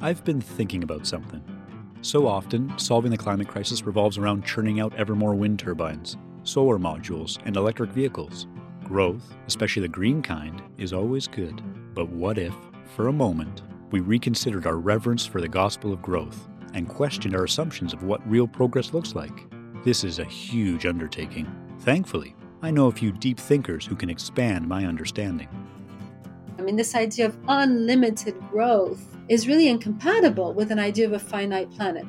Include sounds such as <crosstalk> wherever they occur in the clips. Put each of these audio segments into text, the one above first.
I've been thinking about something. So often, solving the climate crisis revolves around churning out ever more wind turbines, solar modules, and electric vehicles. Growth, especially the green kind, is always good. But what if, for a moment, we reconsidered our reverence for the gospel of growth and questioned our assumptions of what real progress looks like? This is a huge undertaking. Thankfully, I know a few deep thinkers who can expand my understanding. I mean, this idea of unlimited growth is really incompatible with an idea of a finite planet.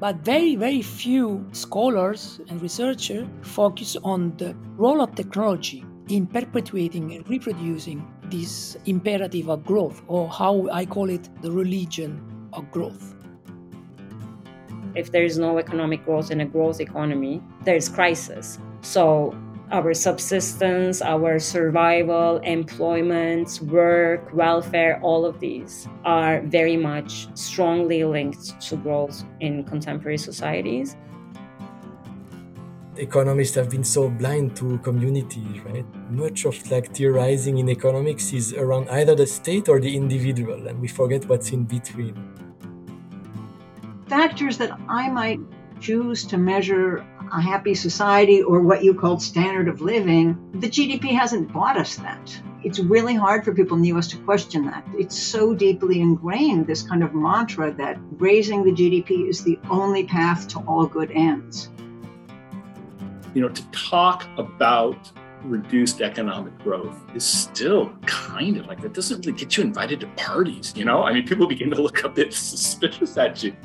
But very, very few scholars and researchers focus on the role of technology in perpetuating and reproducing this imperative of growth, or how I call it the religion of growth. If there is no economic growth in a growth economy, there is crisis. So our subsistence, our survival, employment, work, welfare, all of these are very much strongly linked to growth in contemporary societies. Economists have been so blind to community, right? Much of like theorizing in economics is around either the state or the individual, and we forget what's in between. Factors that I might choose to measure a happy society or what you called standard of living, the GDP hasn't bought us that. It's really hard for people in the US to question that. It's so deeply ingrained, this kind of mantra that raising the GDP is the only path to all good ends. You know, to talk about reduced economic growth is still kind of like that doesn't really get you invited to parties, you know? I mean, people begin to look a bit <laughs> suspicious at you.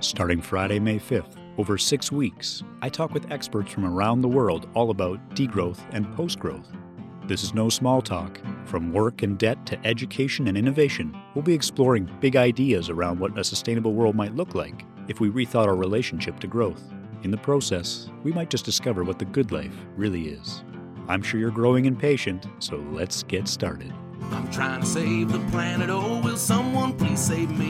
Starting Friday, May 5th, over six weeks, I talk with experts from around the world all about degrowth and post growth. This is no small talk. From work and debt to education and innovation, we'll be exploring big ideas around what a sustainable world might look like if we rethought our relationship to growth. In the process, we might just discover what the good life really is. I'm sure you're growing impatient, so let's get started. I'm trying to save the planet. Oh, will someone please save me?